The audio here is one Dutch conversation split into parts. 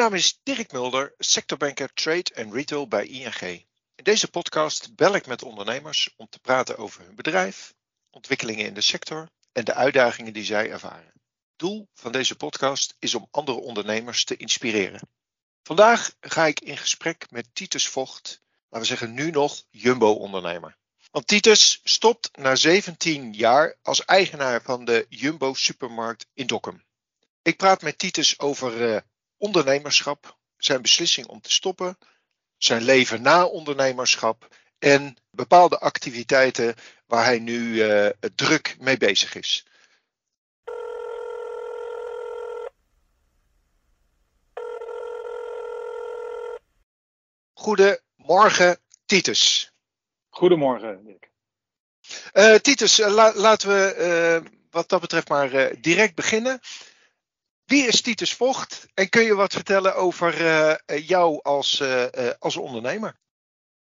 naam is Dirk Mulder, sectorbanker Trade en Retail bij ING. In deze podcast bel ik met ondernemers om te praten over hun bedrijf, ontwikkelingen in de sector en de uitdagingen die zij ervaren. Doel van deze podcast is om andere ondernemers te inspireren. Vandaag ga ik in gesprek met Titus Vocht, laten we zeggen nu nog Jumbo-ondernemer. Want Titus stopt na 17 jaar als eigenaar van de Jumbo supermarkt in Dokkum. Ik praat met Titus over uh, ondernemerschap, zijn beslissing om te stoppen, zijn leven na ondernemerschap en bepaalde activiteiten waar hij nu uh, druk mee bezig is. Goedemorgen, Titus. Goedemorgen, Dick. Uh, Titus, la laten we wat dat betreft maar direct beginnen. Wie is Titus Vocht en kun je wat vertellen over uh, jou als, uh, als ondernemer?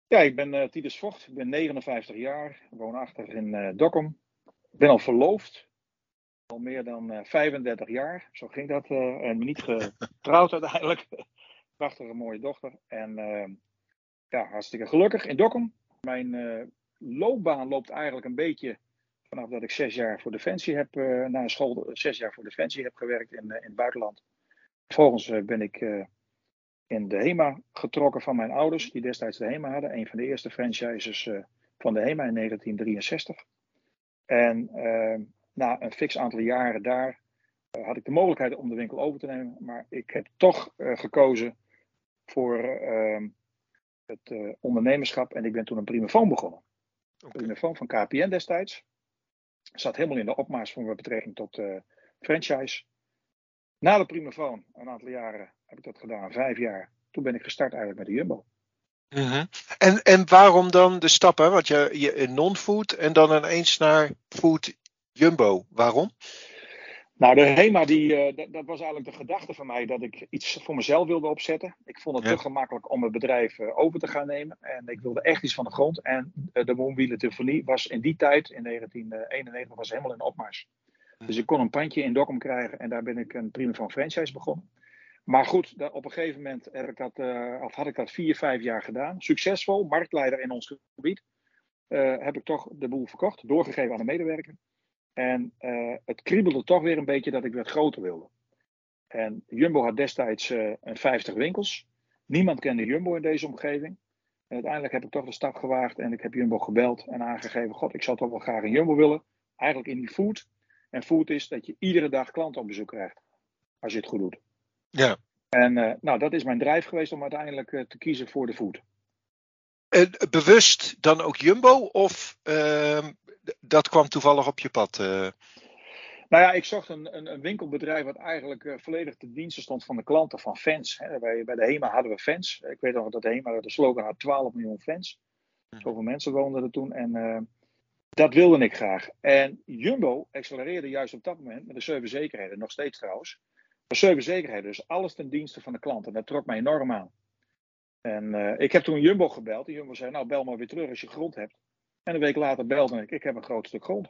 Ja, ik ben Titus Vocht, ik ben 59 jaar, woonachtig in Dokkum. Ik ben al verloofd, al meer dan 35 jaar, zo ging dat. en niet getrouwd uiteindelijk. Prachtige mooie dochter. En ja, hartstikke gelukkig in Dokkum. Mijn loopbaan loopt eigenlijk een beetje vanaf dat ik zes jaar voor Defensie heb, uh, na een school zes jaar voor Defensie heb gewerkt in, uh, in het buitenland. Vervolgens uh, ben ik in de HEMA getrokken van mijn ouders, die destijds de HEMA hadden. Een van de eerste franchises van de HEMA in 1963. En na een fix aantal jaren daar had ik de mogelijkheid om de winkel over te nemen. Maar ik heb toch gekozen voor ehm, het ondernemerschap en ik ben toen een primafoon begonnen. Een primafoon van KPN destijds. Zat helemaal in de opmars voor betrekking tot uh, franchise. Na de Primafoon, een aantal jaren heb ik dat gedaan, vijf jaar. Toen ben ik gestart eigenlijk met de Jumbo. -hmm. en, en waarom dan de stappen? Want je, je non-food en dan ineens naar food Jumbo. Waarom? Nou, de HEMA, die, uh, dat, dat, was eigenlijk de gedachte van mij dat ik iets voor mezelf wilde opzetten. Ik vond het ja. te gemakkelijk om het bedrijf uh, over te gaan nemen. En ik wilde echt iets van de grond. En uh, de telefonie was in die tijd, in 1991, was helemaal in opmars. Dus ik kon een pandje in Dokkum krijgen en daar ben ik een prima van franchise begonnen. Maar goed, dat, op een gegeven moment heb ik dat, of had ik dat vier, vijf jaar gedaan. Succesvol, marktleider in ons gebied. heb ik toch de boel verkocht, doorgegeven aan de medewerker. En uh, het kriebelde toch weer een beetje dat ik wat groter wilde. En Jumbo had destijds uh, 50 winkels. Niemand kende Jumbo in deze omgeving. En uiteindelijk heb ik toch de stap gewaagd en ik heb Jumbo gebeld en aangegeven: God, ik zou toch wel graag een Jumbo willen. Eigenlijk in die food. En food is dat je iedere dag klanten op bezoek krijgt. Als je het goed doet. Ja. En uh, nou, dat is mijn drijf geweest om uiteindelijk te kiezen voor de food. En bewust dan ook Jumbo? Of ehm, dat kwam toevallig op je pad? Uh... Nou ja, ik zocht een, een, een winkelbedrijf wat eigenlijk uh, volledig te diensten stond van de klanten, van fans. Hè. Bij, bij de HEMA hadden we fans. Ik weet nog dat de HEMA de slogan had 12 miljoen fans. Hm. Zoveel mensen woonden er toen. En uh, dat wilde ik graag. En Jumbo accelereerde juist op dat moment met de servicezekerheden, nog steeds trouwens. De servicezekerheden, dus alles ten dienste van de klanten. Dat trok mij enorm aan. En uh, ik heb toen Jumbo gebeld. En Jumbo zei, nou bel maar weer terug als je grond hebt. En een week later belde ik, ik heb een groot stuk grond.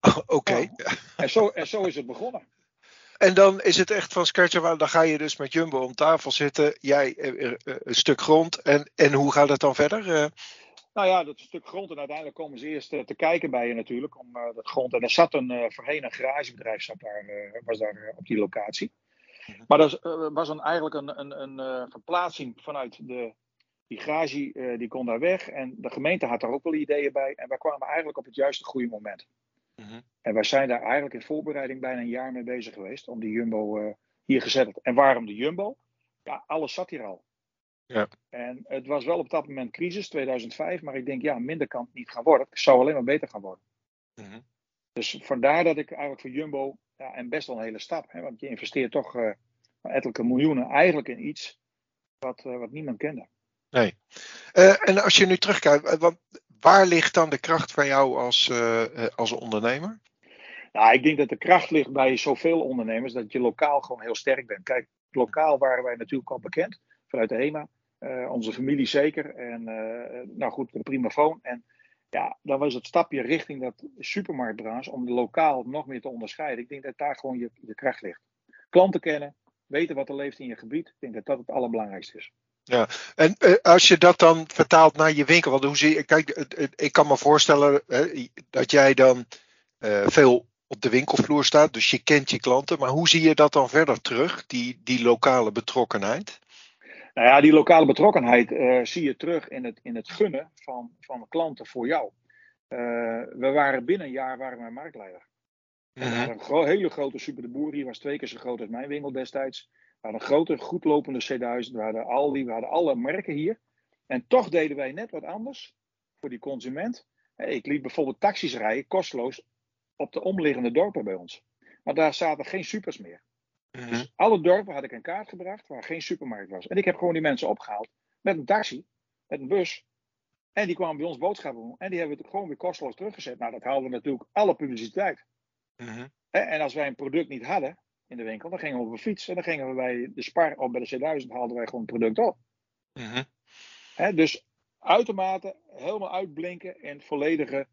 Oké. Okay. Nou, en, zo, en zo is het begonnen. En dan is het echt van scratch dan ga je dus met Jumbo om tafel zitten, jij eh, een stuk grond. En, en hoe gaat het dan verder? Nou ja, dat stuk grond en uiteindelijk komen ze eerst te kijken bij je natuurlijk, om dat grond. En er zat een, voorheen een garagebedrijf zat daar, was daar op die locatie. Maar dat was dan eigenlijk een, een, een verplaatsing vanuit de die garage uh, die kon daar weg en de gemeente had daar ook wel ideeën bij. En wij kwamen eigenlijk op het juiste goede moment. -hmm. En wij zijn daar eigenlijk in voorbereiding bijna een jaar mee bezig geweest om die Jumbo uh, hier gezet te En waarom de Jumbo? Ja, alles zat hier al. Ja. En het was wel op dat moment crisis, 2005, maar ik denk ja, minder kan het niet gaan worden. Het zou alleen maar beter gaan worden. -hmm. Dus vandaar dat ik eigenlijk voor Jumbo, ja, en best wel een hele stap, hè, want je investeert toch uh, ettelijke miljoenen eigenlijk in iets wat, wat niemand kende. Nee. Uh, en als je nu terugkijkt, wat, waar ligt dan de kracht van jou als, als ondernemer? Nou, ik denk dat de kracht ligt bij zoveel ondernemers dat je lokaal gewoon heel sterk bent. Kijk, lokaal waren wij natuurlijk al bekend vanuit de HEMA. Onze familie zeker. En nou goed, de primafoon. En ja, dan was het stapje richting dat supermarktbranche om lokaal nog meer te onderscheiden. Ik denk dat daar gewoon je, je kracht ligt. Klanten kennen, weten wat er leeft in je gebied. Ik denk dat dat het allerbelangrijkste is. Ja, en uh, als je dat dan vertaalt naar je winkel, want hoe zie kijk, ik kan me voorstellen dat jij dan uh, veel op de winkelvloer staat, dus je kent je klanten, maar hoe zie je dat dan verder terug, die, die lokale betrokkenheid? Nou ja, die lokale betrokkenheid uh, zie je terug in het, in het gunnen van, van klanten voor jou. we waren binnen een jaar waren we marktleider. We mhm. hadden een gro hele grote Super de Boer, die was twee keer zo groot als mijn winkel destijds. We hadden een grote, goedlopende C1000, we hadden Aldi, we hadden alle merken hier. En toch deden wij net wat anders voor die consument. Ik liet bijvoorbeeld taxis rijden, kosteloos, op de omliggende dorpen bij ons. Maar daar zaten geen supers meer. Mhm. Dus alle dorpen had ik een kaart gebracht waar geen supermarkt was. En ik heb gewoon die mensen opgehaald met een taxi, met een bus. En die kwamen bij ons boodschappen doen. En die hebben we gewoon weer kosteloos teruggezet. Nou, dat haalde natuurlijk alle publiciteit. Mhm. En als wij een product niet hadden, in de winkel. Dan gingen we op een fiets en dan gingen we bij de Spar of bij de C1000 haalden wij gewoon het product op. Mm dus uitermate helemaal uitblinken en volledige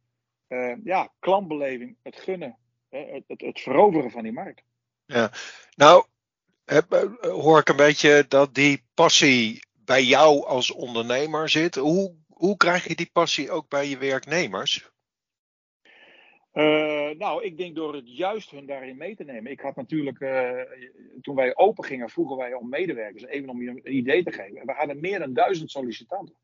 uh, ja, klantbeleving, het gunnen, het, het, het, veroveren van die markt. Ja, nou eh, hoor ik een beetje dat die passie bij jou als ondernemer zit. Hoe, hoe krijg je die passie ook bij je werknemers? Uh, nou, ik denk door het juist hun daarin mee te nemen. Ik had natuurlijk, uh, toen wij open gingen, vroegen wij om medewerkers, even om je een idee te geven. We hadden meer dan duizend sollicitanten.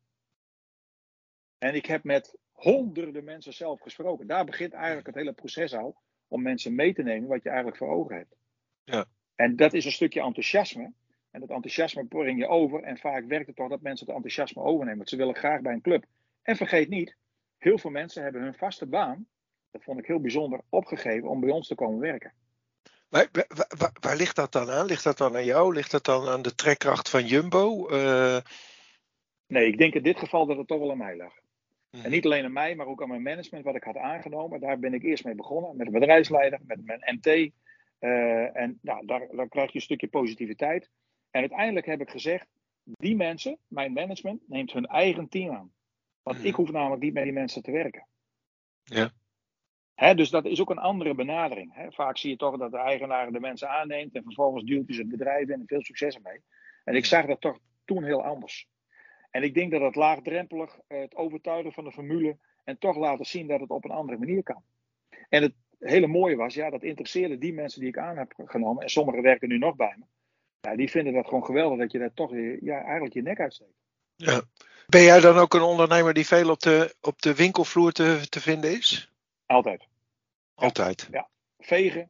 En ik heb met honderden mensen zelf gesproken. Daar begint eigenlijk het hele proces al, om mensen mee te nemen wat je eigenlijk voor ogen hebt. Ja. En dat is een stukje enthousiasme. En dat enthousiasme breng je over. En vaak werkt het toch dat mensen het enthousiasme overnemen. Want ze willen graag bij een club. En vergeet niet, heel veel mensen hebben hun vaste baan dat vond ik heel bijzonder, opgegeven om bij ons te komen werken. Waar, waar, waar, ligt dat dan aan? Ligt dat dan aan jou? Ligt dat dan aan de trekkracht van Jumbo? Uh... Nee, ik denk in dit geval dat het toch wel aan mij lag. Mhm. En niet alleen aan mij, maar ook aan mijn management, wat ik had aangenomen. Daar ben ik eerst mee begonnen, met de bedrijfsleider, met mijn MT. Uh, eh, en nou, daar, daar krijg je een stukje positiviteit. En uiteindelijk heb ik gezegd, die mensen, mijn management, neemt hun eigen team aan. Want mhm. ik hoef namelijk niet met die mensen te werken. Ja dus dat is ook een andere benadering. Vaak zie je toch dat de eigenaar de mensen aanneemt en vervolgens duwt hij het bedrijf in en veel succes ermee. En ik zag dat toch toen heel anders. En ik denk dat het laagdrempelig, eh, het overtuigen van de formule en toch laten zien dat het op een andere manier kan. En het hele mooie was, ja, dat interesseerde die mensen die ik aan heb genomen. En sommigen werken nu nog bij me. Ja, die vinden dat gewoon geweldig dat je daar toch ja, eigenlijk je nek uitsteekt. Ja. Ben jij dan ook een ondernemer die veel op de, op de winkelvloer te, te vinden is? Altijd. Altijd? Ja, vegen,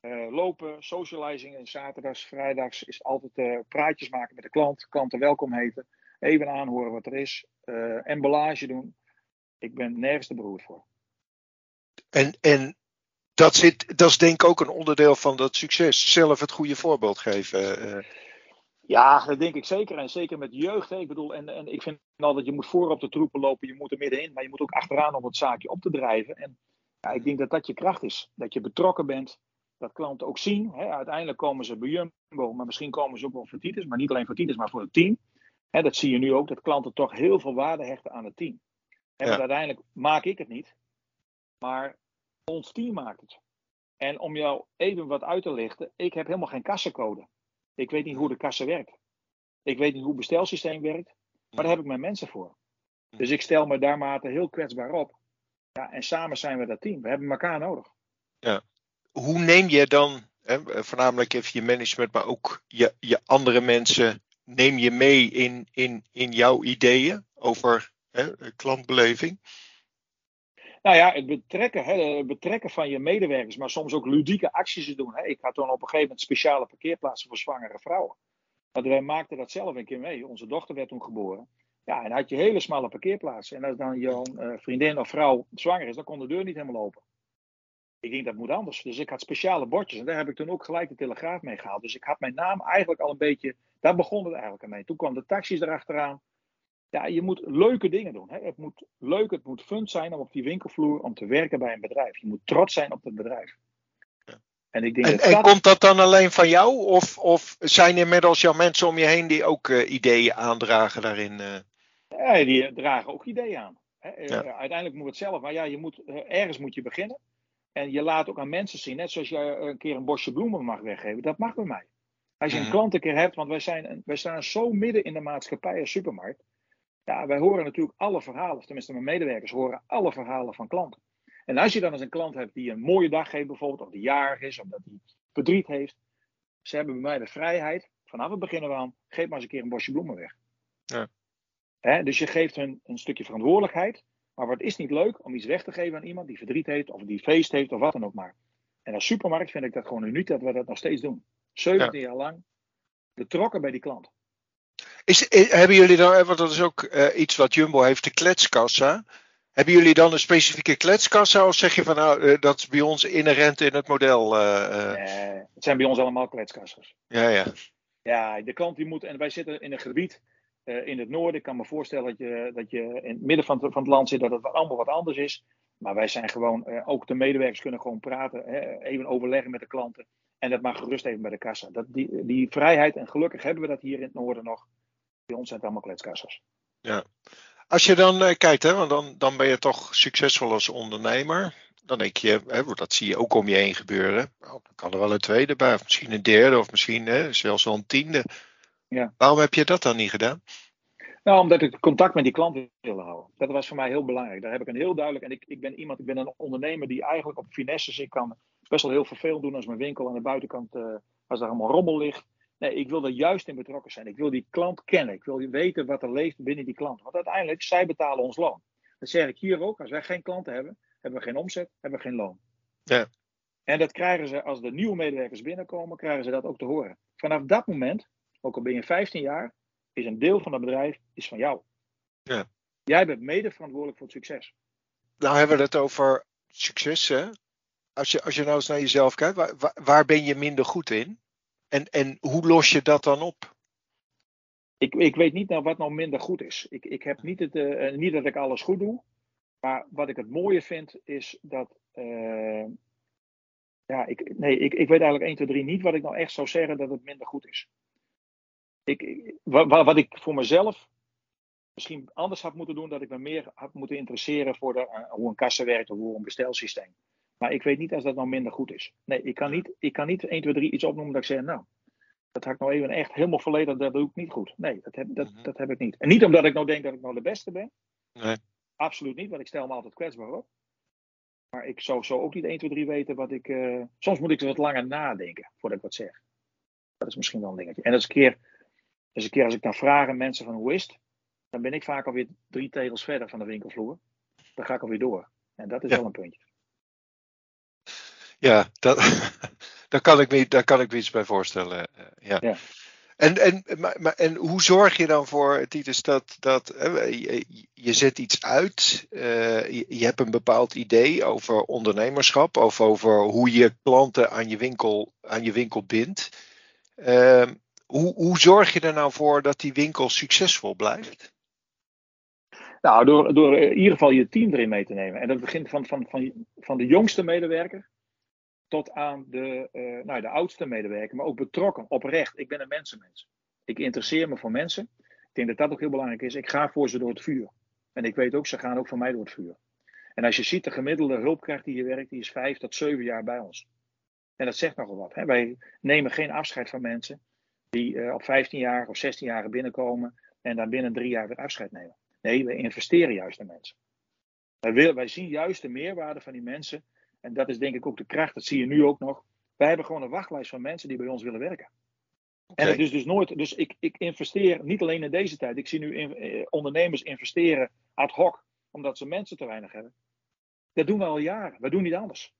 uh, lopen, socializing en zaterdags, vrijdags is altijd uh, praatjes maken met de klant, klanten welkom heten, even aanhoren wat er is, uh, emballage doen. Ik ben nergens te beroerd voor. En, en dat, zit, dat is denk ik ook een onderdeel van dat succes. Zelf het goede voorbeeld geven. Ja, dat denk ik zeker. En zeker met jeugd. Hè. Ik bedoel, en, en ik vind altijd, je moet voor op de troepen lopen, je moet er middenin, maar je moet ook achteraan om het zaakje op te drijven. En ja, ik denk dat dat je kracht is. Dat je betrokken bent. Dat klanten ook zien. Hè. Uiteindelijk komen ze bij Jumbo, maar misschien komen ze ook wel voor Titus. Maar niet alleen voor Titus, maar voor het team. Hè, dat zie je nu ook, dat klanten toch heel veel waarde hechten aan het team. En ja. uiteindelijk maak ik het niet. Maar ons team maakt het. En om jou even wat uit te lichten, ik heb helemaal geen kassencode. Ik weet niet hoe de kasse werkt. Ik weet niet hoe het bestelsysteem werkt. Maar daar heb ik mijn mensen voor. Dus ik stel me daarmate heel kwetsbaar op. Ja, en samen zijn we dat team. We hebben elkaar nodig. Ja. Hoe neem je dan, hè, voornamelijk even je management, maar ook je, je andere mensen, neem je mee in, in, in jouw ideeën over hè, klantbeleving? Nou ja, het betrekken, hè, het betrekken van je medewerkers, maar soms ook ludieke acties doen. Hè. Ik had toen op een gegeven moment speciale parkeerplaatsen voor zwangere vrouwen. Wij maakten dat zelf een keer mee. Onze dochter werd toen geboren. Ja, en had je hele smalle parkeerplaatsen. En als dan jouw uh, vriendin of vrouw zwanger is, dan kon de deur niet helemaal open. Ik denk dat moet anders. Dus ik had speciale bordjes. En daar heb ik toen ook gelijk de telegraaf mee gehaald. Dus ik had mijn naam eigenlijk al een beetje. Daar begon het eigenlijk mee. Toen kwam de taxis erachteraan. Ja, je moet leuke dingen doen. Hè. Het moet leuk, het moet fun zijn om op die winkelvloer om te werken bij een bedrijf. Je moet trots zijn op het bedrijf. En, ik denk en, komt dat dan alleen van jou? Of, of zijn er inmiddels jouw mensen om je heen die ook uh, ideeën aandragen daarin? Uh? Ja, die dragen ook ideeën aan. Hè. Eh, uiteindelijk moet het zelf, maar ja, je moet, eh, ergens moet je beginnen. En je laat ook aan mensen zien, net zoals je een keer een bosje bloemen mag weggeven, dat mag bij mij. Als je een Mhm. klant een keer hebt, want wij, zijn, wij staan zo midden in de maatschappij als supermarkt. Ja, wij horen natuurlijk alle verhalen, of tenminste mijn medewerkers horen alle verhalen van klanten. En als je dan eens een klant hebt die een mooie dag heeft bijvoorbeeld, of die jarig is, of dat hij verdriet heeft. Ze hebben bij mij de vrijheid, vanaf het begin aan, geef maar eens een keer een bosje bloemen weg. Ja. Dus je geeft hun een stukje verantwoordelijkheid. Maar het is niet leuk om iets weg te geven aan iemand die verdriet heeft, of die feest heeft, of wat dan ook maar. En als supermarkt vind ik dat gewoon uniek dat we dat nog steeds doen. 17 jaar lang betrokken bij die klant. Is, i- hebben jullie dan, want dat is ook eh, iets wat Jumbo heeft, de kletskassa. Hebben jullie dan een specifieke kletskassa of zeg je van nou, eh, dat is bij ons inherent in het model? eh, eh, Eh, het zijn bij ons allemaal kletskassers. ja, ja. Ja, de klant die moet, en wij zitten in een gebied eh, in het noorden. Ik kan me voorstellen dat je, dat je in het midden van het, van het land zit, dat het allemaal wat anders is. Maar wij zijn gewoon, eh, ook de medewerkers kunnen gewoon praten, hè, even overleggen met de klanten. En dat mag gerust even bij de kassa. Dat, die, die vrijheid, en gelukkig hebben we dat hier in het noorden nog. Bij ons zijn het allemaal kletskassers. Als je dan eh, kijkt, hè, want dan, dan ben je toch succesvol als ondernemer. Dan denk je, hè, dat zie je ook om je heen gebeuren. Nou, dan kan er wel een tweede bij, of misschien een derde, of misschien hè, zelfs wel een tiende. Ja. Waarom heb je dat dan niet gedaan? Nou, omdat ik contact met die klant wilde houden. Dat was voor mij heel belangrijk. Daar heb ik een heel duidelijk. En ik, ik ben iemand, ik ben een ondernemer die eigenlijk op finesses. Ik kan best wel heel vervelend doen als mijn winkel aan de buitenkant. eh, als daar allemaal rommel ligt. Nee, ik wil er juist in betrokken zijn. Ik wil die klant kennen. Ik wil weten wat er leeft binnen die klant. Want uiteindelijk, zij betalen ons loon. Dat zeg ik hier ook. Als wij geen klanten hebben, hebben we geen omzet, hebben we geen loon. Ja. En dat krijgen ze als de nieuwe medewerkers binnenkomen, krijgen ze dat ook te horen. Vanaf dat moment, ook al ben je 15 jaar, is een deel van het bedrijf is van jou. Ja. Jij bent mede verantwoordelijk voor het succes. Nou hebben we het over succes. Hè? Als, je, als je nou eens naar jezelf kijkt, waar- waar ben je minder goed in? En, en hoe los je dat dan op? Ik, ik weet niet wat nou minder goed is. Ik, ik heb niet, het, eh, eh, niet dat ik alles goed doe. Maar wat ik het mooie vind is dat. eh, ja, ik, nee, ik, ik weet eigenlijk 1, 2, 3 niet wat ik nou echt zou zeggen dat het minder goed is. Ik, ik- wa- wa- wat ik voor mezelf misschien anders had moeten doen, dat ik me meer had moeten interesseren voor de, hoe een kassa werkt of hoe een bestelsysteem. Maar ik weet niet als dat nou minder goed is. Nee, ik kan niet, ik kan niet 1, 2, 3 iets opnoemen dat ik zeg, nou, dat had ik nou even echt helemaal volledig, dat doe ik niet goed. Nee, dat heb, dat, Mhm. dat heb ik niet. En niet omdat ik nou denk dat ik nou de beste ben. Nee. Absoluut niet, want ik stel me altijd kwetsbaar op. Maar ik zou zo ook niet 1, 2, 3 weten wat ik. eh, soms moet ik er wat langer nadenken voordat ik wat zeg. Dat is misschien wel een dingetje. En als een keer, als, een keer als ik dan vraag aan mensen van hoe is het, dan ben ik vaak alweer drie tegels verder van de winkelvloer. Dan ga ik alweer door. En dat is Ja. wel een puntje. Ja, dat, daar, kan ik me, daar kan ik me iets bij voorstellen. eh, ja. Ja. En, en, maar, maar, en hoe zorg je dan voor, Titus, dat, dat eh, je, je zet iets uit, eh, je, je hebt een bepaald idee over ondernemerschap, of over hoe je klanten aan je winkel, aan je winkel bindt. Ehm, hoe, hoe zorg je er nou voor dat die winkel succesvol blijft? Nou, door, door in ieder geval je team erin mee te nemen. En dat begint van, van, van, van de jongste medewerker tot aan de, eh, nou, de oudste medewerker, maar ook betrokken, oprecht. Ik ben een mensenmens. Ik interesseer me voor mensen. Ik denk dat dat ook heel belangrijk is. Ik ga voor ze door het vuur. En ik weet ook, ze gaan ook voor mij door het vuur. En als je ziet, de gemiddelde hulpkracht die hier werkt, die is vijf tot zeven jaar bij ons. En dat zegt nogal wat. Hè? Wij nemen geen afscheid van mensen die eh, op 15 jaar of 16 jaar binnenkomen en dan binnen drie jaar weer afscheid nemen. Nee, we investeren juist in mensen. Wij, wij zien juist de meerwaarde van die mensen. En dat is denk ik ook de kracht, dat zie je nu ook nog. Wij hebben gewoon een wachtlijst van mensen die bij ons willen werken. En het is dus nooit. Dus ik, ik investeer niet alleen in deze tijd. Ik zie nu in- eh, ondernemers investeren ad hoc, omdat ze mensen te weinig hebben. Dat doen we al jaren. We doen niet anders.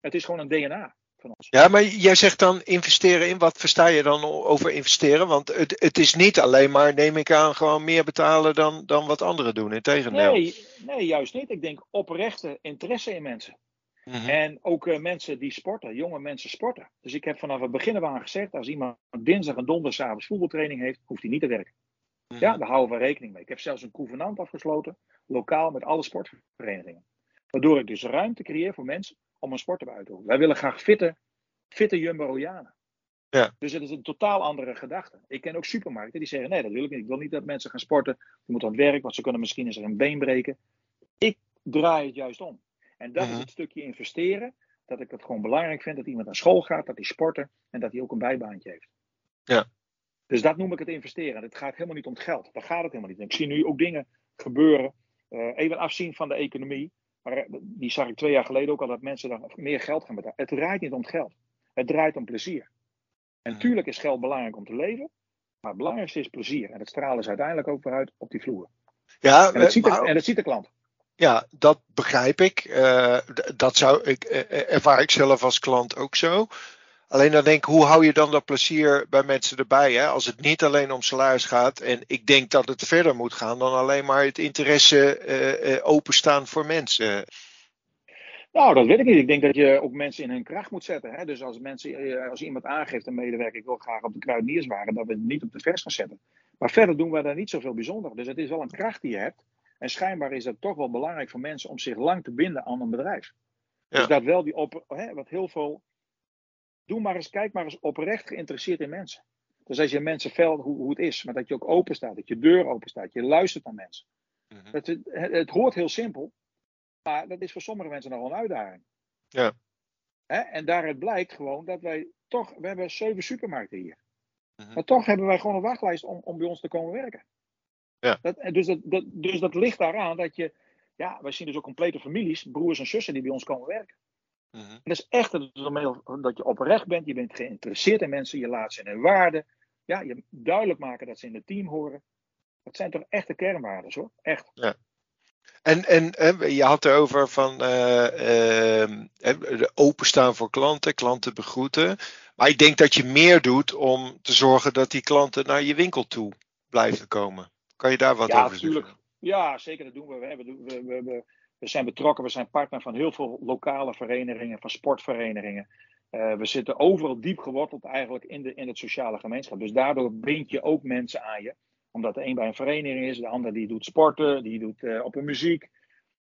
Het is gewoon een DNA van ons. Ja, maar jij zegt dan investeren in. Wat versta je dan over investeren? Want het, het is niet alleen maar, neem ik aan, gewoon meer betalen dan, dan wat anderen doen. Integendeel. Nee, nee, juist niet. Ik denk oprechte interesse in mensen. Mhm. En ook eh, mensen die sporten, jonge mensen sporten. Dus ik heb vanaf het begin af aan gezegd, als iemand dinsdag en donderdagavond voetbaltraining heeft, hoeft hij niet te werken. Mhm. Ja, daar houden we rekening mee. Ik heb zelfs een convenant afgesloten, lokaal met alle sportverenigingen. Waardoor ik dus ruimte creëer voor mensen om een sport te uitoefenen. Wij willen graag fitte, fitte Jumbo-Royanen. Ja. Dus het is een totaal andere gedachte. Ik ken ook supermarkten die zeggen, nee dat wil ik niet. Ik wil niet dat mensen gaan sporten. Je moet aan het werk, want ze kunnen misschien eens een been breken. Ik draai het juist om. En dat is het stukje investeren. Dat ik het gewoon belangrijk vind dat iemand naar school gaat, dat hij sporten en dat hij ook een bijbaantje heeft. Ja. Dus dat noem ik het investeren. Het gaat helemaal niet om het geld. Daar gaat het helemaal niet om. Ik zie nu ook dingen gebeuren. Uh, even afzien van de economie. Maar eh, die zag ik twee jaar geleden ook al dat mensen dan meer geld gaan betalen. Het draait niet om het geld. Het draait om plezier. En natuurlijk is geld belangrijk om te leven. Maar het belangrijkste is plezier. En dat stralen ze uiteindelijk ook weer uit op die vloer. Ja, en, dat ziet de, en dat ziet de klant. Ja, dat begrijp ik. Uh, dat zou ik, uh, ervaar ik zelf als klant ook zo. Alleen dan denk ik, hoe hou je dan dat plezier bij mensen erbij? Hè? Als het niet alleen om salaris gaat. En ik denk dat het verder moet gaan dan alleen maar het interesse openstaan voor mensen. Nou, dat weet ik niet. Ik denk dat je ook mensen in hun kracht moet zetten. Hè? Dus als, mensen, als iemand aangeeft, een medewerker, ik wil graag op de kruidenierswagen, dat we het niet op de vers gaan zetten. Maar verder doen we daar niet zoveel bijzonder. Dus het is wel een kracht die je hebt. En schijnbaar is het toch wel belangrijk voor mensen om zich lang te binden aan een bedrijf. Ja. Dus dat wel die op, hè, wat heel veel. Doe maar eens, kijk maar eens oprecht geïnteresseerd in mensen. Dus als je mensen veld hoe, hoe het is, maar dat je ook open staat, dat je deur open staat, je luistert naar mensen. Mm -hmm. het, het, het, hoort heel simpel, maar dat is voor sommige mensen nog wel een uitdaging. Ja. Hè? En daaruit blijkt gewoon dat wij toch, we hebben zeven supermarkten hier. Mm -hmm. Maar toch hebben wij gewoon een wachtlijst om, om bij ons te komen werken. Ja. Dat, dus, dat, dat, dus dat ligt daaraan dat je, ja, wij zien dus ook complete families, broers en zussen die bij ons komen werken. Mm -hmm. Dat is echt dat je oprecht bent, je bent geïnteresseerd in mensen, je laat ze in hun waarden. Ja, je duidelijk maken dat ze in het team horen. Dat zijn toch echte kernwaarden hoor, echt. Ja. En, en je had het over van uh, uh, openstaan voor klanten, klanten begroeten. Maar ik denk dat je meer doet om te zorgen dat die klanten naar je winkel toe blijven komen. Kan je daar wat ja, over zeggen? Ja, zeker dat doen we. We, we, we, we, we, zijn betrokken, we zijn partner van heel veel lokale verenigingen, van sportverenigingen. Uh, we zitten overal diep geworteld eigenlijk in, de, in het sociale gemeenschap. Dus daardoor bind je ook mensen aan je. Omdat de een bij een vereniging is, de ander die doet sporten, die doet uh, op een muziek.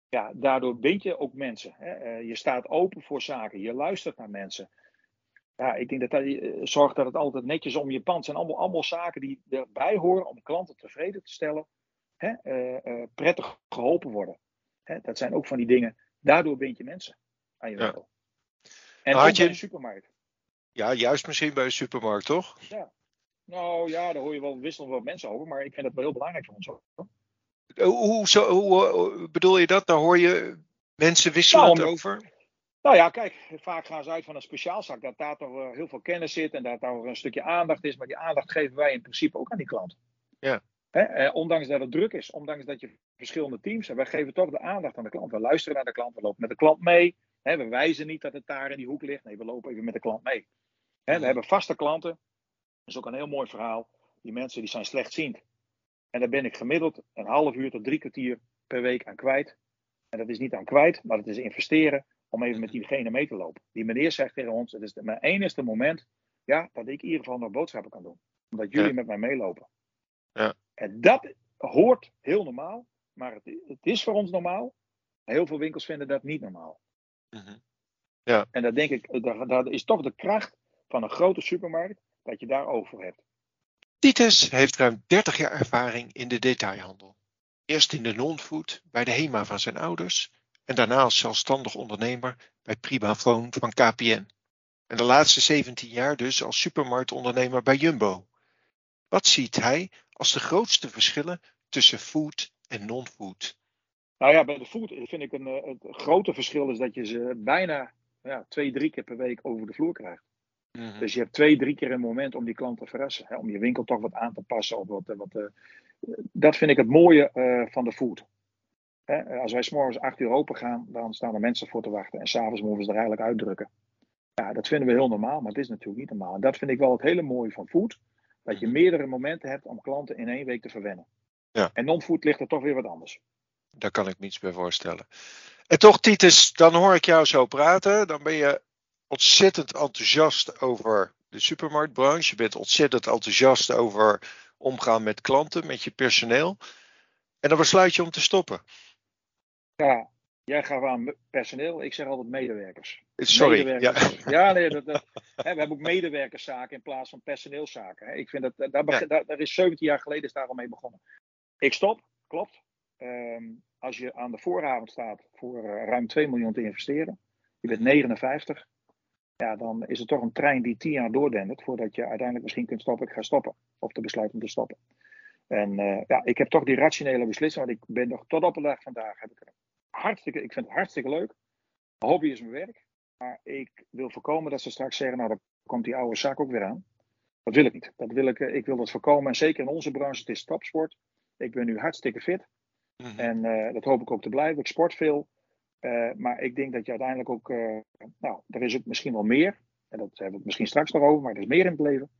Ja, daardoor bind je ook mensen. Hè. Uh, je staat open voor zaken, je luistert naar mensen. Ja, ik denk dat dat uh, zorgt dat het altijd netjes om je pand zijn. Allemaal, allemaal zaken die erbij horen om klanten tevreden te stellen. Hè, uh, prettig geholpen worden. Hè, dat zijn ook van die dingen. Daardoor bind je mensen aan je winkel. Ja. En ook je... bij de supermarkt. Ja, juist misschien bij de supermarkt, toch? Ja. Nou ja, daar hoor je wel wisselend wat mensen over. Maar ik vind dat wel heel belangrijk voor ons ook. Hoe, zo, hoe bedoel je dat? Daar hoor je mensen wisselend nou, over? Nou ja, kijk, vaak gaan ze uit van een speciaalzak. Dat daar toch uh, heel veel kennis zit en dat daar een stukje aandacht is. Maar die aandacht geven wij in principe ook aan die klant. Ja. Eh, ondanks dat het druk is, ondanks dat je verschillende teams hebt, wij geven toch de aandacht aan de klant. We luisteren naar de klant, we lopen met de klant mee. We wijzen niet dat het daar in die hoek ligt. Nee, we lopen even met de klant mee. We hebben vaste klanten. Dat is ook een heel mooi verhaal. Die mensen die zijn slechtziend. En daar ben ik gemiddeld een half uur tot drie kwartier per week aan kwijt. En dat is niet aan kwijt, maar dat is investeren om even met diegene mee te lopen. Die meneer zegt tegen ons: Het is mijn enigste moment ja, dat ik in ieder geval nog boodschappen kan doen. Omdat jullie ja. met mij meelopen. Ja. En dat hoort heel normaal, maar het, het, is voor ons normaal. Heel veel winkels vinden dat niet normaal. Mm-hmm. Ja. En dat denk ik, dat, dat is toch de kracht van een grote supermarkt, dat je daar over hebt. Titus heeft ruim 30 jaar ervaring in de detailhandel. Eerst in de non-food bij de HEMA van zijn ouders en daarna als zelfstandig ondernemer bij Primaphone van KPN. En de laatste 17 jaar dus als supermarktondernemer bij Jumbo. Wat ziet hij als de grootste verschillen tussen food en non-food? Nou ja, bij de food vind ik een, het grote verschil is dat je ze bijna ja, twee, drie keer per week over de vloer krijgt. Mm-hmm. Dus je hebt twee, drie keer een moment om die klant te verrassen. Hè, om je winkel toch wat aan te passen. Of wat, wat, uh, dat vind ik het mooie uh, van de food. Hè, als wij s'morgens acht uur open gaan, dan staan er mensen voor te wachten. En s'avonds moeten ze er eigenlijk uitdrukken. Ja, dat vinden we heel normaal, maar het is natuurlijk niet normaal. En dat vind ik wel het hele mooie van food. Dat je meerdere momenten hebt om klanten in één week te verwennen. Ja. En non-food ligt er toch weer wat anders. Daar kan ik niets bij voorstellen. En toch, Titus, dan hoor ik jou zo praten. Dan ben je ontzettend enthousiast over de supermarktbranche. Je bent ontzettend enthousiast over omgaan met klanten, met je personeel. En dan besluit je om te stoppen. Ja, jij gaat aan personeel. Ik zeg altijd medewerkers. Sorry. Medewerkers. Ja, ja nee, dat, dat, hè, we hebben ook medewerkerszaken in plaats van personeelszaken. Hè. Ik vind dat, daar, ja. daar, daar, is 17 jaar geleden is daar al mee begonnen. Ik stop, klopt. Um, als je aan de vooravond staat voor uh, ruim 2 miljoen te investeren. Je bent 59. ja, dan is het toch een trein die tien jaar doordendert voordat je uiteindelijk misschien kunt stoppen. Ik ga stoppen. Of te besluiten om te stoppen. En uh, ja, ik heb toch die rationele beslissing, want ik ben nog tot op de dag vandaag heb ik hartstikke, ik vind het hartstikke leuk. hobby is mijn werk. Maar ik wil voorkomen dat ze straks zeggen, nou dan komt die oude zak ook weer aan. Dat wil ik niet. Dat wil ik, ik wil dat voorkomen. En zeker in onze branche, het is topsport. Ik ben nu hartstikke fit. Mm -hmm. En uh, dat hoop ik ook te blijven. Ik sport veel. Uh, maar ik denk dat je uiteindelijk ook, uh, nou, er is ook misschien wel meer. En dat hebben we het misschien straks nog over, maar er is meer in het leven.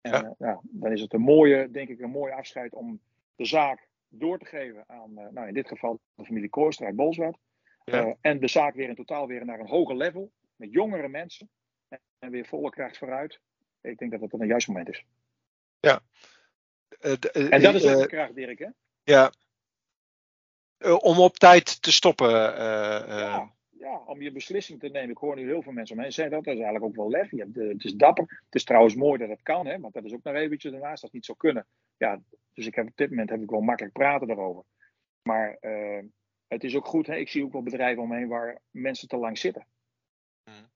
En ja. nou, dan is het een mooie, denk ik, een mooi afscheid om de zaak door te geven aan, nou in dit geval de familie Kooster uit Bolsward. Ja. en de zaak weer in totaal weer naar een hoger level, met jongere mensen. En, en weer volle kracht vooruit. Ik denk dat het een juist moment is. Ja. en dat is ook de kracht, Dirk, hè? Ja, om op tijd te stoppen. Ja, ja, om je beslissing te nemen. Ik hoor nu heel veel mensen om zeggen dat. Dat is eigenlijk ook wel lef. Je hebt, het is dapper. Het is trouwens mooi dat het kan, hè, want dat is ook nog eventjes daarnaast dat niet zou kunnen. Ja, dus ik heb, op dit moment heb ik wel makkelijk praten daarover. Maar het is ook goed. Hè, ik zie ook wel bedrijven omheen waar mensen te lang zitten. Mm.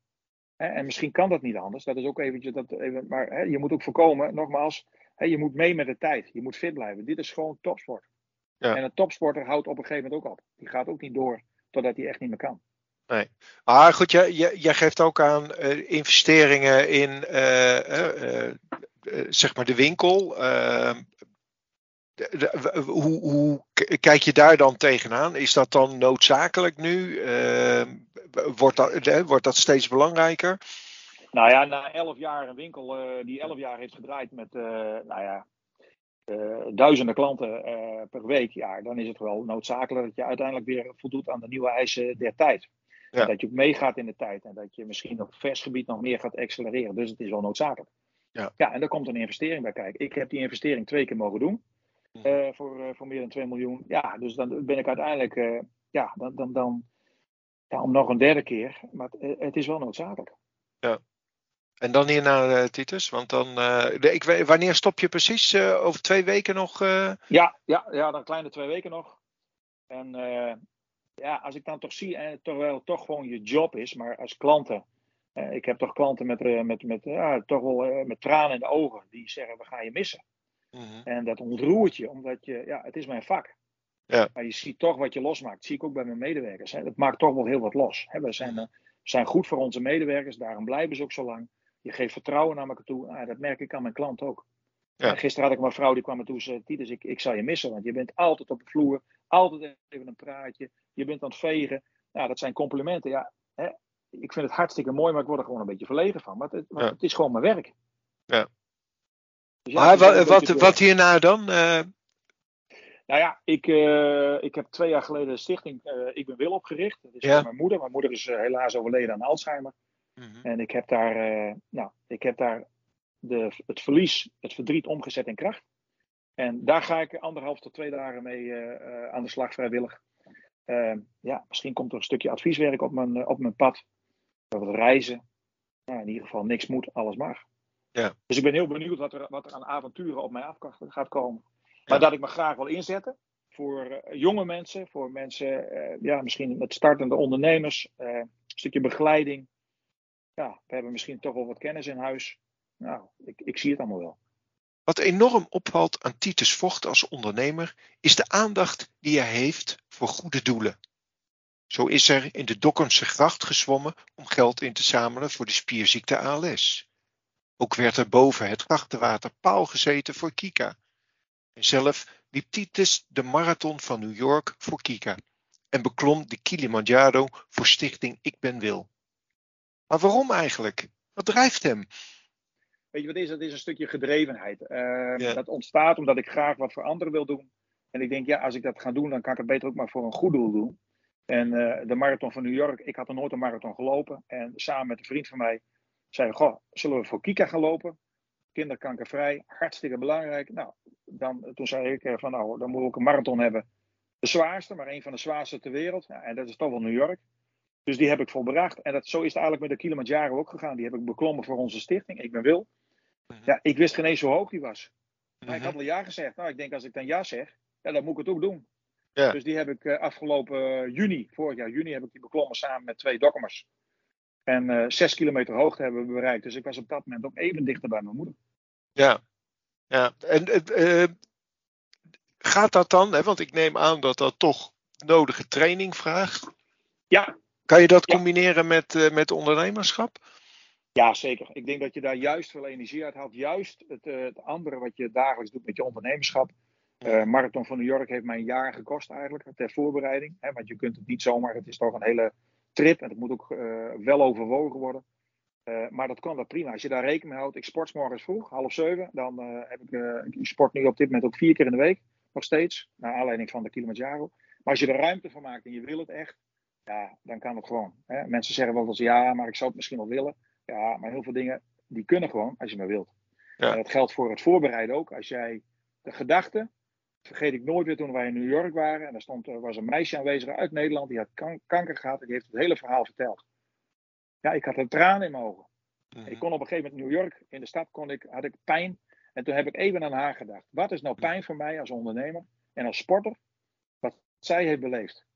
Hè, en misschien kan dat niet anders. Dat is ook eventjes. Dat, even, maar hè, je moet ook voorkomen, nogmaals, hè, je moet mee met de tijd. Je moet fit blijven. Dit is gewoon topsport. Ja. En een topsporter houdt op een gegeven moment ook op. Die gaat ook niet door totdat hij echt niet meer kan. Nee. Maar goed, jij, jij geeft ook aan uh, investeringen in uh, uh, zeg maar de winkel. Hoe, hoe, kijk je daar dan tegenaan? Is dat dan noodzakelijk nu? Ehm, wordt, dat, wordt dat steeds belangrijker? Nou ja, na elf jaar een winkel die elf jaar heeft gedraaid met, nou ja, uh, duizenden klanten uh, per week, ja, dan is het wel noodzakelijk dat je uiteindelijk weer voldoet aan de nieuwe eisen der tijd. Ja. Dat je ook meegaat in de tijd en dat je misschien op vers gebied nog meer gaat accelereren. Dus het is wel noodzakelijk. Ja, ja en daar komt een investering bij kijken. Ik heb die investering twee keer mogen doen. Uh, voor, voor meer dan 2 miljoen. Ja, dus dan ben ik uiteindelijk, ja, dan, dan, dan ja, om nog een derde keer. Maar het, het is wel noodzakelijk. Ja. En dan hier naar uh, Titus, want dan, ik, wanneer stop je precies? Over twee weken nog? Ja, ja, ja, dan kleine twee weken nog. En ja, als ik dan toch zie, en terwijl het toch gewoon je job is, maar als klanten, ik heb toch klanten met, met, met, ja, toch wel, met tranen in de ogen, die zeggen we gaan je missen. Mm -hmm. En dat ontroert je, omdat je, ja, het is mijn vak. Ja. Maar je ziet toch wat je losmaakt. Dat zie ik ook bij mijn medewerkers. Hè. Dat maakt toch wel heel wat los. Hè. We zijn, zijn goed voor onze medewerkers, daarom blijven ze ook zo lang. Je geeft vertrouwen naar elkaar toe. Ah, dat merk ik aan mijn klant ook. Ja. Gisteren had ik mijn vrouw die kwam me toe en zei: Titus, ik, ik zal je missen, want je bent altijd op de vloer, altijd even een praatje, je bent aan het vegen. Nou, dat zijn complimenten. Ja, hè, ik vind het hartstikke mooi, maar ik word er gewoon een beetje verlegen van. Maar het, ja. het is gewoon mijn werk. Ja. Dus ja maar wat, wat, wat hierna dan? Uh... Nou ja, ik, uh, ik heb twee jaar geleden de stichting uh, Ik Ben Wil opgericht. Dat is ja. mijn moeder. Mijn moeder is helaas overleden aan Alzheimer. Mm-hmm. En ik heb daar, nou, ik heb daar de, het verlies, het verdriet omgezet in kracht. En daar ga ik anderhalf tot twee dagen mee aan de slag vrijwillig. Uh, ja, misschien komt er een stukje advieswerk op mijn, op mijn pad. Wat reizen. Nou, in ieder geval, niks moet, alles mag. Ja. Dus ik ben heel benieuwd wat er, wat er aan avonturen op mij af gaat komen. Maar ja. dat ik me graag wil inzetten voor jonge mensen, voor mensen, ja, misschien met startende ondernemers, een stukje begeleiding, ja, we hebben misschien toch wel wat kennis in huis. Nou, ik, ik zie het allemaal wel. Wat enorm opvalt aan Titus Vocht als ondernemer is de aandacht die hij heeft voor goede doelen. Zo is er in de Dokkumse gracht gezwommen om geld in te zamelen voor de spierziekte ALS. Ook werd er boven het grachtenwater paal gezeten voor Kika. En zelf liep Titus de marathon van New York voor Kika en beklom de Kilimanjaro voor stichting Ik Ben Wil. Maar waarom eigenlijk? Wat drijft hem? Weet je wat is? Dat is een stukje gedrevenheid. Uh, ja. Dat ontstaat omdat ik graag wat voor anderen wil doen. En ik denk, ja, als ik dat ga doen, dan kan ik het beter ook maar voor een goed doel doen. En uh, de marathon van New York, ik had er nooit een marathon gelopen. En samen met een vriend van mij zei goh, zullen we voor Kika gaan lopen? Kinderkankervrij, hartstikke belangrijk. Nou, dan, toen zei ik van nou, dan moet ik een marathon hebben. De zwaarste, maar een van de zwaarste ter wereld. Ja, en dat is toch wel New York. Dus die heb ik volbracht. En dat, zo is het eigenlijk met de Kilimanjaro ook gegaan. Die heb ik beklommen voor onze stichting. Ik ben Wil. Mhm. Ja, ik wist geen eens hoe hoog die was. Maar ik mhm. had al ja gezegd. Nou, ik denk als ik dan ja zeg, ja, dan moet ik het ook doen. Ja. Dus die heb ik uh, afgelopen uh, juni, vorig jaar juni, heb ik die beklommen samen met twee dokkemers. En uh, zes kilometer hoogte hebben we bereikt. Dus ik was op dat moment ook even dichter bij mijn moeder. Ja, ja. En uh, gaat dat dan, hè, want ik neem aan dat dat toch nodige training vraagt. Ja. Kan je dat combineren met, uh, met ondernemerschap? Ja, zeker. Ik denk dat je daar juist veel energie uit haalt. Juist het, het andere wat je dagelijks doet met je ondernemerschap. Uh, Marathon van New York heeft mij een jaar gekost eigenlijk, ter voorbereiding. Hè, want je kunt het niet zomaar, het is toch een hele trip en het moet ook uh, wel overwogen worden. Uh, maar dat kan dat prima. Als je daar rekening mee houdt, ik sport morgens vroeg, half zeven. Dan heb ik, ik sport nu op dit moment ook vier keer in de week, nog steeds. Naar aanleiding van de Kilimanjaro. Maar als je er ruimte van maakt en je wil het echt, ja, dan kan het gewoon. Hè. Mensen zeggen wel eens, ja, maar ik zou het misschien wel willen. Ja, maar heel veel dingen, die kunnen gewoon als je maar wilt. Ja. En dat geldt voor het voorbereiden ook. Als jij de gedachte, vergeet ik nooit weer toen wij in New York waren. En daar stond, er was een meisje aanwezig uit Nederland. Die had kan kanker gehad. En die heeft het hele verhaal verteld. Ja, ik had een traan in mijn ogen. Mm-hmm. Ik kon op een gegeven moment in New York, in de stad, kon ik, had ik pijn. En toen heb ik even aan haar gedacht. Wat is nou pijn voor mij als ondernemer en als sporter? Wat zij heeft beleefd.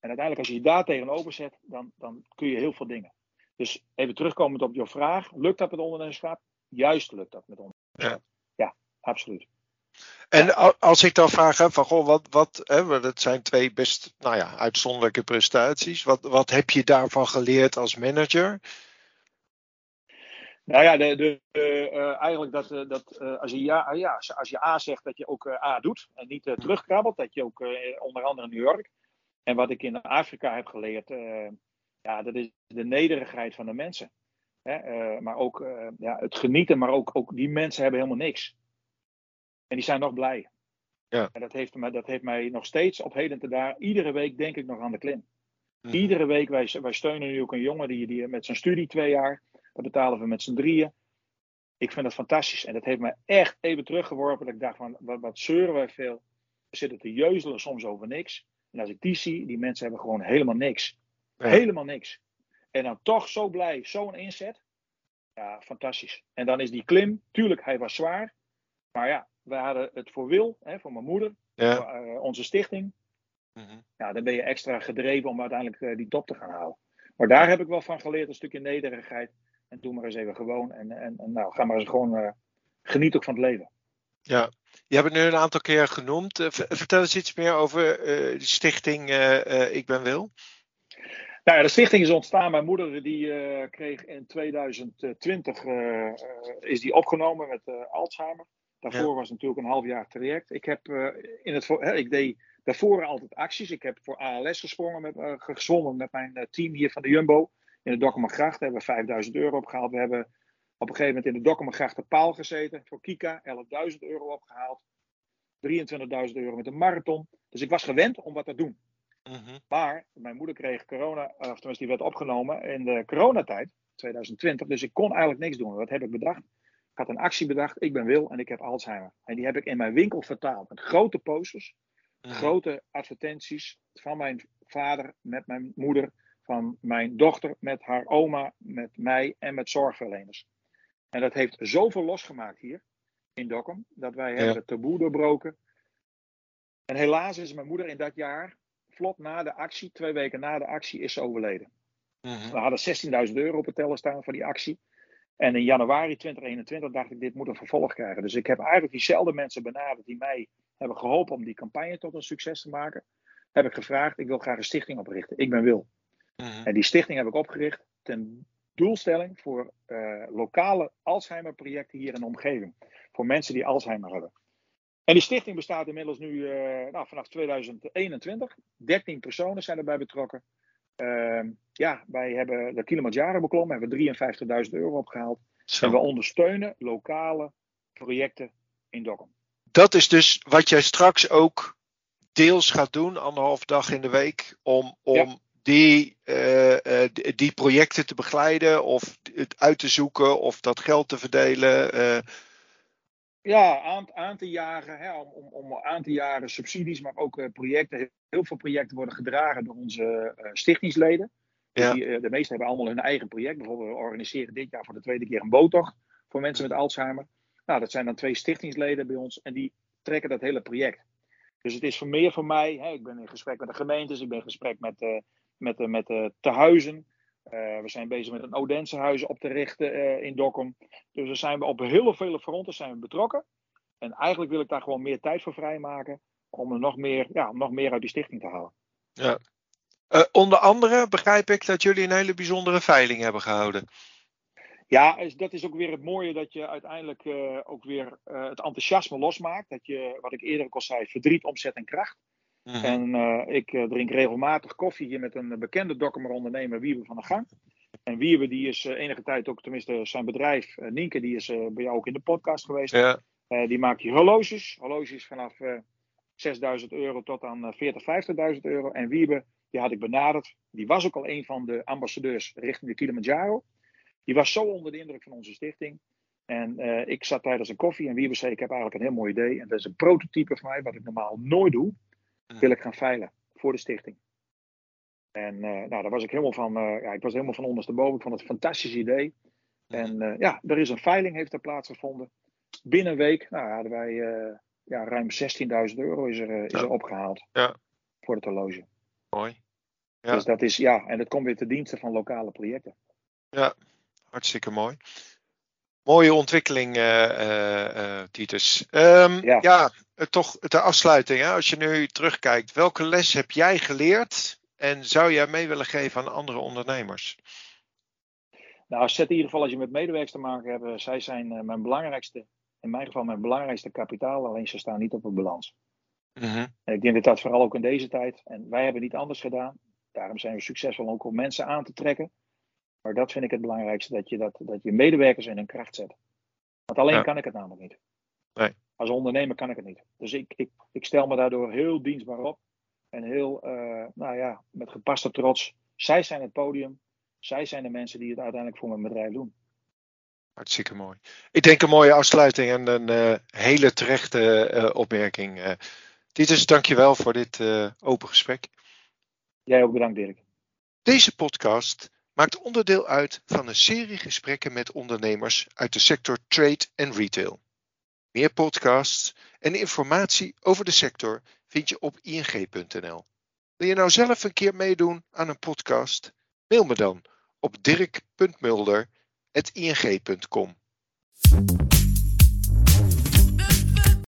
En uiteindelijk, als je je daar tegenover zet, dan, dan kun je heel veel dingen. Dus even terugkomend op je vraag. Lukt dat met ondernemerschap? Juist lukt dat met ondernemerschap. Ja, ja absoluut. En als ik dan vraag, van goh, wat, wat hè, dat zijn twee best nou ja, uitzonderlijke prestaties. Wat, wat heb je daarvan geleerd als manager? Nou ja, de, de, uh, eigenlijk dat, uh, dat uh, als, je ja, ja, als je A zegt, dat je ook A doet en niet terugkrabbelt. Dat je ook onder andere in New York. En wat ik in Afrika heb geleerd, ja, dat is de nederigheid van de mensen. Hè? maar ook ja, het genieten, maar ook, ook die mensen hebben helemaal niks. En die zijn nog blij. Ja. En dat heeft, mij, dat heeft mij nog steeds op heden te daar. Iedere week denk ik nog aan de klim. Mhm. Iedere week, wij, wij steunen nu ook een jongen die, die met zijn studie twee jaar. Dat betalen we met z'n drieën. Ik vind dat fantastisch. En dat heeft mij echt even teruggeworpen. Dat ik dacht van, wat, wat zeuren wij veel. We zitten te jeuzelen soms over niks. En als ik die zie, die mensen hebben gewoon helemaal niks. Helemaal niks. En dan toch zo blij, zo'n inzet. Ja, fantastisch. En dan is die klim, tuurlijk, hij was zwaar. Maar ja, we hadden het voor Wil, hè, voor mijn moeder, ja. voor uh, onze stichting. Mm-hmm. Ja, dan ben je extra gedreven om uiteindelijk uh, die top te gaan halen. Maar daar heb ik wel van geleerd, een stukje nederigheid. En doe maar eens even gewoon. En, en, en nou, ga maar eens gewoon uh, geniet ook van het leven. Ja, je hebt het nu een aantal keer genoemd. vertel eens iets meer over de stichting Ik Ben Wil. Nou ja, de stichting is ontstaan. Mijn moeder die uh, kreeg in 2020 uh, uh, is die opgenomen met Alzheimer. Daarvoor was natuurlijk een half jaar traject. Ik heb in het ik deed daarvoor altijd acties. Ik heb voor ALS gesprongen met, gezwommen met mijn team hier van de Jumbo. In de Dokkumergracht hebben we 5000 euro opgehaald. We hebben op een gegeven moment in de Dokkumergracht de paal gezeten. Voor Kika 11.000 euro opgehaald. 23.000 euro met een marathon. Dus ik was gewend om wat te doen. Mhm. Maar mijn moeder kreeg corona, of tenminste die werd opgenomen in de coronatijd, 2020. Dus ik kon eigenlijk niks doen. Wat heb ik bedacht? Ik had een actie bedacht. Ik ben Wil en ik heb Alzheimer. En die heb ik in mijn winkel vertaald. Met grote posters, mhm. grote advertenties van mijn vader met mijn moeder, van mijn dochter met haar oma, met mij en met zorgverleners. En dat heeft zoveel losgemaakt hier in Dokkum, dat wij hebben het taboe doorbroken. En helaas is mijn moeder in dat jaar vlot na de actie, twee weken na de actie, is ze overleden. Mhm. We hadden 16.000 euro op het tellen staan voor die actie. En in januari 2021 dacht ik, dit moet een vervolg krijgen. Dus ik heb eigenlijk diezelfde mensen benaderd die mij hebben geholpen om die campagne tot een succes te maken. Heb ik gevraagd, ik wil graag een stichting oprichten. Ik ben Wil. Mhm. En die stichting heb ik opgericht ten doelstelling voor uh, lokale Alzheimer-projecten hier in de omgeving. Voor mensen die Alzheimer hebben. En die stichting bestaat inmiddels nu uh, nou, vanaf 2021. 13 personen zijn erbij betrokken. Uh, ja, wij hebben de Kilimanjaro beklommen, hebben 53.000 euro opgehaald. Zo. En we ondersteunen lokale projecten in Dokkum. Dat is dus wat jij straks ook deels gaat doen, anderhalf dag in de week, om, om ja. die, uh, uh, die projecten te begeleiden of het uit te zoeken of dat geld te verdelen. Uh, ja, aan, aan te jagen, hè, om, om aan te jagen subsidies, maar ook uh, projecten. Heel veel projecten worden gedragen door onze uh, stichtingsleden. Dus ja. die, uh, de meesten hebben allemaal hun eigen project. Bijvoorbeeld, we organiseren dit jaar voor de tweede keer een boottocht voor mensen met Alzheimer. Nou, dat zijn dan twee stichtingsleden bij ons en die trekken dat hele project. Dus het is voor meer voor mij. Hè, ik ben in gesprek met de gemeentes, ik ben in gesprek met, met, met, met tehuizen we zijn bezig met een Odense op te richten in Dokkum. Dus er zijn we op heel vele fronten zijn we betrokken. En eigenlijk wil ik daar gewoon meer tijd voor vrijmaken. Om er nog meer, ja, nog meer uit die stichting te halen. Ja. onder andere begrijp ik dat jullie een hele bijzondere veiling hebben gehouden. Ja, dat is ook weer het mooie dat je uiteindelijk ook weer het enthousiasme losmaakt. Dat je, wat ik eerder ook al zei, verdriet omzet en kracht. Mm En uh, ik drink regelmatig koffie hier met een bekende Dokkumer ondernemer, Wiebe van der Gang. En Wiebe die is enige tijd ook, tenminste zijn bedrijf, Nienke, die is bij jou ook in de podcast geweest. Ja. die maakt hier horloges. Horloges vanaf 6.000 euro tot aan 40.000, 50.000 euro. En Wiebe, die had ik benaderd. Die was ook al een van de ambassadeurs richting de Kilimanjaro. Die was zo onder de indruk van onze stichting. En uh, ik zat tijdens een koffie en Wiebe zei: Ik heb eigenlijk een heel mooi idee. En dat is een prototype van mij, wat ik normaal nooit doe. Wil ik gaan veilen voor de stichting. En uh, nou, daar was ik helemaal van, uh, ja, ik was helemaal van ondersteboven. Ik vond het een fantastisch idee. En ja, er is een veiling, heeft er plaatsgevonden. Binnen een week nou, hadden wij ja, ruim 16.000 euro is er, is er opgehaald ja. voor het horloge. Mooi. Ja. Dus dat is, ja, en dat komt weer te diensten van lokale projecten. Ja, hartstikke mooi. Mooie ontwikkeling, uh, Titus. Um, ja, ja toch de afsluiting. Hè? Als je nu terugkijkt, welke les heb jij geleerd en zou jij mee willen geven aan andere ondernemers? Nou, zet in ieder geval als je met medewerkers te maken hebt, zij zijn mijn belangrijkste, in mijn geval mijn belangrijkste kapitaal, alleen ze staan niet op een balans. En ik denk dat dat vooral ook in deze tijd, en wij hebben niet anders gedaan, daarom zijn we succesvol ook om mensen aan te trekken maar dat vind ik het belangrijkste, dat je, dat, dat je medewerkers in hun kracht zet. Want alleen kan ik het namelijk niet. Nee. Als ondernemer kan ik het niet. Dus ik, ik, ik stel me daardoor heel dienstbaar op. En heel, uh, nou ja, met gepaste trots. Zij zijn het podium. Zij zijn de mensen die het uiteindelijk voor mijn bedrijf doen. Hartstikke mooi. Ik denk een mooie afsluiting en een uh, hele terechte uh, opmerking. Uh, Titus, dankjewel voor dit open gesprek. Jij ook bedankt, Dirk. Deze podcast maakt onderdeel uit van een serie gesprekken met ondernemers uit de sector trade en retail. Meer podcasts en informatie over de sector vind je op ing.nl. Wil je nou zelf een keer meedoen aan een podcast? Mail me dan op dirk.mulder.ing.com.